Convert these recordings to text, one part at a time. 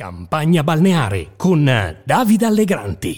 Campagna balneare con Davide Allegranti.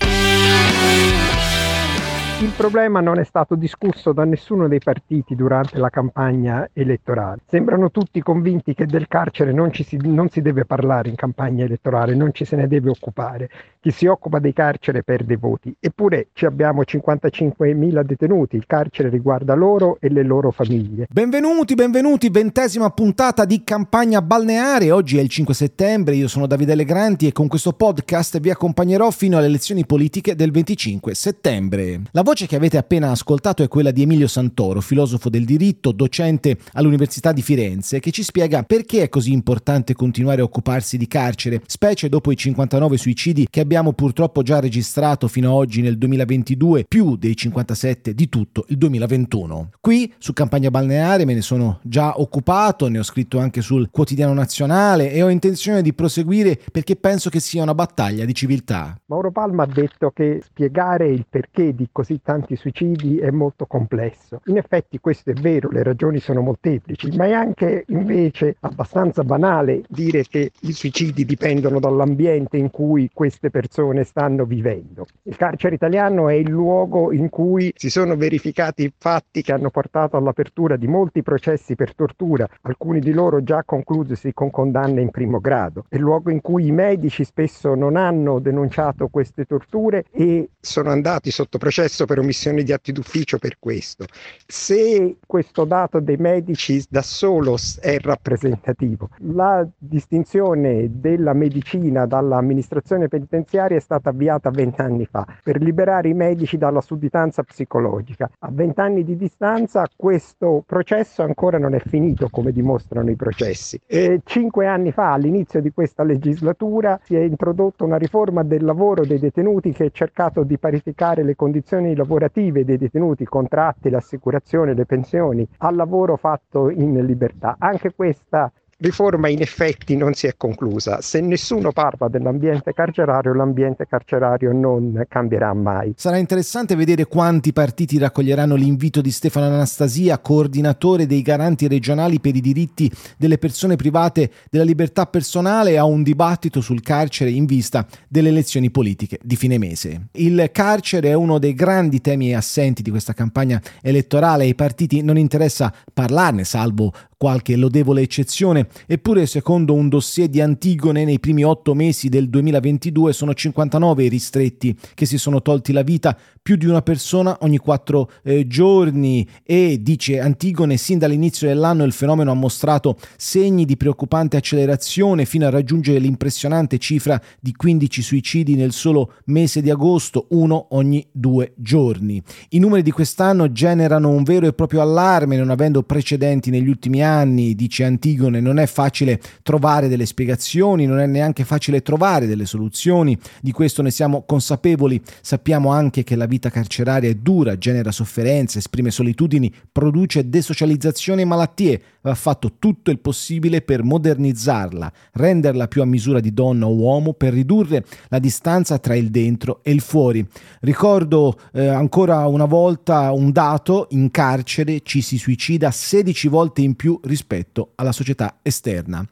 Il problema non è stato discusso da nessuno dei partiti durante la campagna elettorale. Sembrano tutti convinti che del carcere non, si, non si deve parlare in campagna elettorale, non ci se ne deve occupare. Chi si occupa dei carcere perde voti. Eppure ci abbiamo 55.000 detenuti, il carcere riguarda loro e le loro famiglie. Benvenuti, benvenuti, ventesima puntata di campagna balneare. Oggi è il 5 settembre, io sono Davide Legranti e con questo podcast vi accompagnerò fino alle elezioni politiche del 25 settembre. La voce che avete appena ascoltato è quella di Emilio Santoro, filosofo del diritto, docente all'Università di Firenze, che ci spiega perché è così importante continuare a occuparsi di carcere, specie dopo i 59 suicidi che abbiamo purtroppo già registrato fino ad oggi nel 2022, più dei 57 di tutto il 2021. Qui su Campagna Balneare me ne sono già occupato, ne ho scritto anche sul quotidiano nazionale e ho intenzione di proseguire perché penso che sia una battaglia di civiltà. Mauro Palma ha detto che spiegare il perché di così tanti suicidi è molto complesso. In effetti questo è vero, le ragioni sono molteplici, ma è anche invece abbastanza banale dire che i suicidi dipendono dall'ambiente in cui queste persone stanno vivendo. Il carcere italiano è il luogo in cui si sono verificati fatti che hanno portato all'apertura di molti processi per tortura, alcuni di loro già conclusi con condanne in primo grado. È il luogo in cui i medici spesso non hanno denunciato queste torture e sono andati sotto processo per omissione di atti d'ufficio per questo. Se questo dato dei medici da solo è rappresentativo, la distinzione della medicina dall'amministrazione penitenziaria è stata avviata vent'anni fa per liberare i medici dalla sudditanza psicologica. A vent'anni di distanza questo processo ancora non è finito, come dimostrano i processi. E cinque anni fa, all'inizio di questa legislatura, si è introdotta una riforma del lavoro dei detenuti che ha cercato di parificare le condizioni lavorative dei detenuti, i contratti, l'assicurazione, le pensioni, al lavoro fatto in libertà. Anche questa riforma in effetti non si è conclusa. Se nessuno parla dell'ambiente carcerario, l'ambiente carcerario non cambierà mai. Sarà interessante vedere quanti partiti raccoglieranno l'invito di Stefano Anastasia, coordinatore dei garanti regionali per i diritti delle persone private della libertà personale, a un dibattito sul carcere in vista delle elezioni politiche di fine mese. Il carcere è uno dei grandi temi assenti di questa campagna elettorale. Ai partiti non interessa parlarne, salvo qualche lodevole eccezione, eppure secondo un dossier di Antigone nei primi otto mesi del 2022 sono 59 i ristretti che si sono tolti la vita, più di una persona ogni quattro eh, giorni e, dice Antigone, sin dall'inizio dell'anno il fenomeno ha mostrato segni di preoccupante accelerazione fino a raggiungere l'impressionante cifra di 15 suicidi nel solo mese di agosto, uno ogni due giorni. I numeri di quest'anno generano un vero e proprio allarme non avendo precedenti negli ultimi anni anni, dice Antigone, non è facile trovare delle spiegazioni, non è neanche facile trovare delle soluzioni, di questo ne siamo consapevoli, sappiamo anche che la vita carceraria è dura, genera sofferenze, esprime solitudini, produce desocializzazione e malattie, va fatto tutto il possibile per modernizzarla, renderla più a misura di donna o uomo, per ridurre la distanza tra il dentro e il fuori. Ricordo eh, ancora una volta un dato, in carcere ci si suicida 16 volte in più rispetto alla società esterna.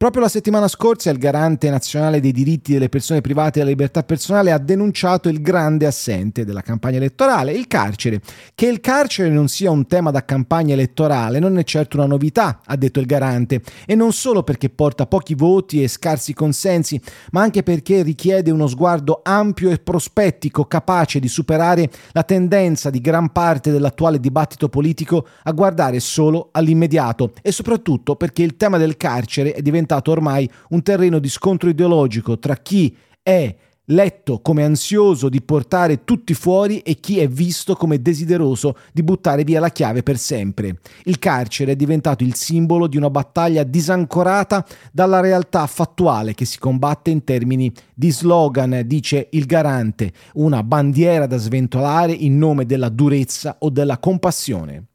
Proprio la settimana scorsa il garante nazionale dei diritti delle persone private e della libertà personale ha denunciato il grande assente della campagna elettorale, il carcere. Che il carcere non sia un tema da campagna elettorale non è certo una novità, ha detto il garante, e non solo perché porta pochi voti e scarsi consensi, ma anche perché richiede uno sguardo ampio e prospettico capace di superare la tendenza di gran parte dell'attuale dibattito politico a guardare solo all'immediato e soprattutto perché il tema del carcere è diventato diventato ormai un terreno di scontro ideologico tra chi è letto come ansioso di portare tutti fuori e chi è visto come desideroso di buttare via la chiave per sempre. Il carcere è diventato il simbolo di una battaglia disancorata dalla realtà fattuale che si combatte in termini di slogan, dice il garante, una bandiera da sventolare in nome della durezza o della compassione.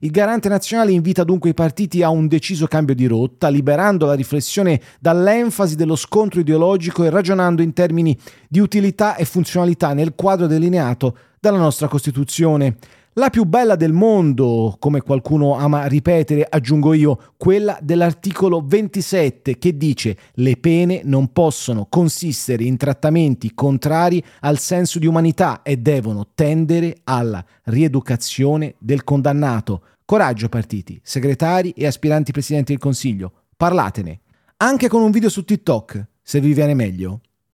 Il garante nazionale invita dunque i partiti a un deciso cambio di rotta, liberando la riflessione dall'enfasi dello scontro ideologico e ragionando in termini di utilità e funzionalità nel quadro delineato dalla nostra Costituzione. La più bella del mondo, come qualcuno ama ripetere, aggiungo io, quella dell'articolo 27 che dice le pene non possono consistere in trattamenti contrari al senso di umanità e devono tendere alla rieducazione del condannato. Coraggio partiti, segretari e aspiranti presidenti del Consiglio, parlatene, anche con un video su TikTok, se vi viene meglio.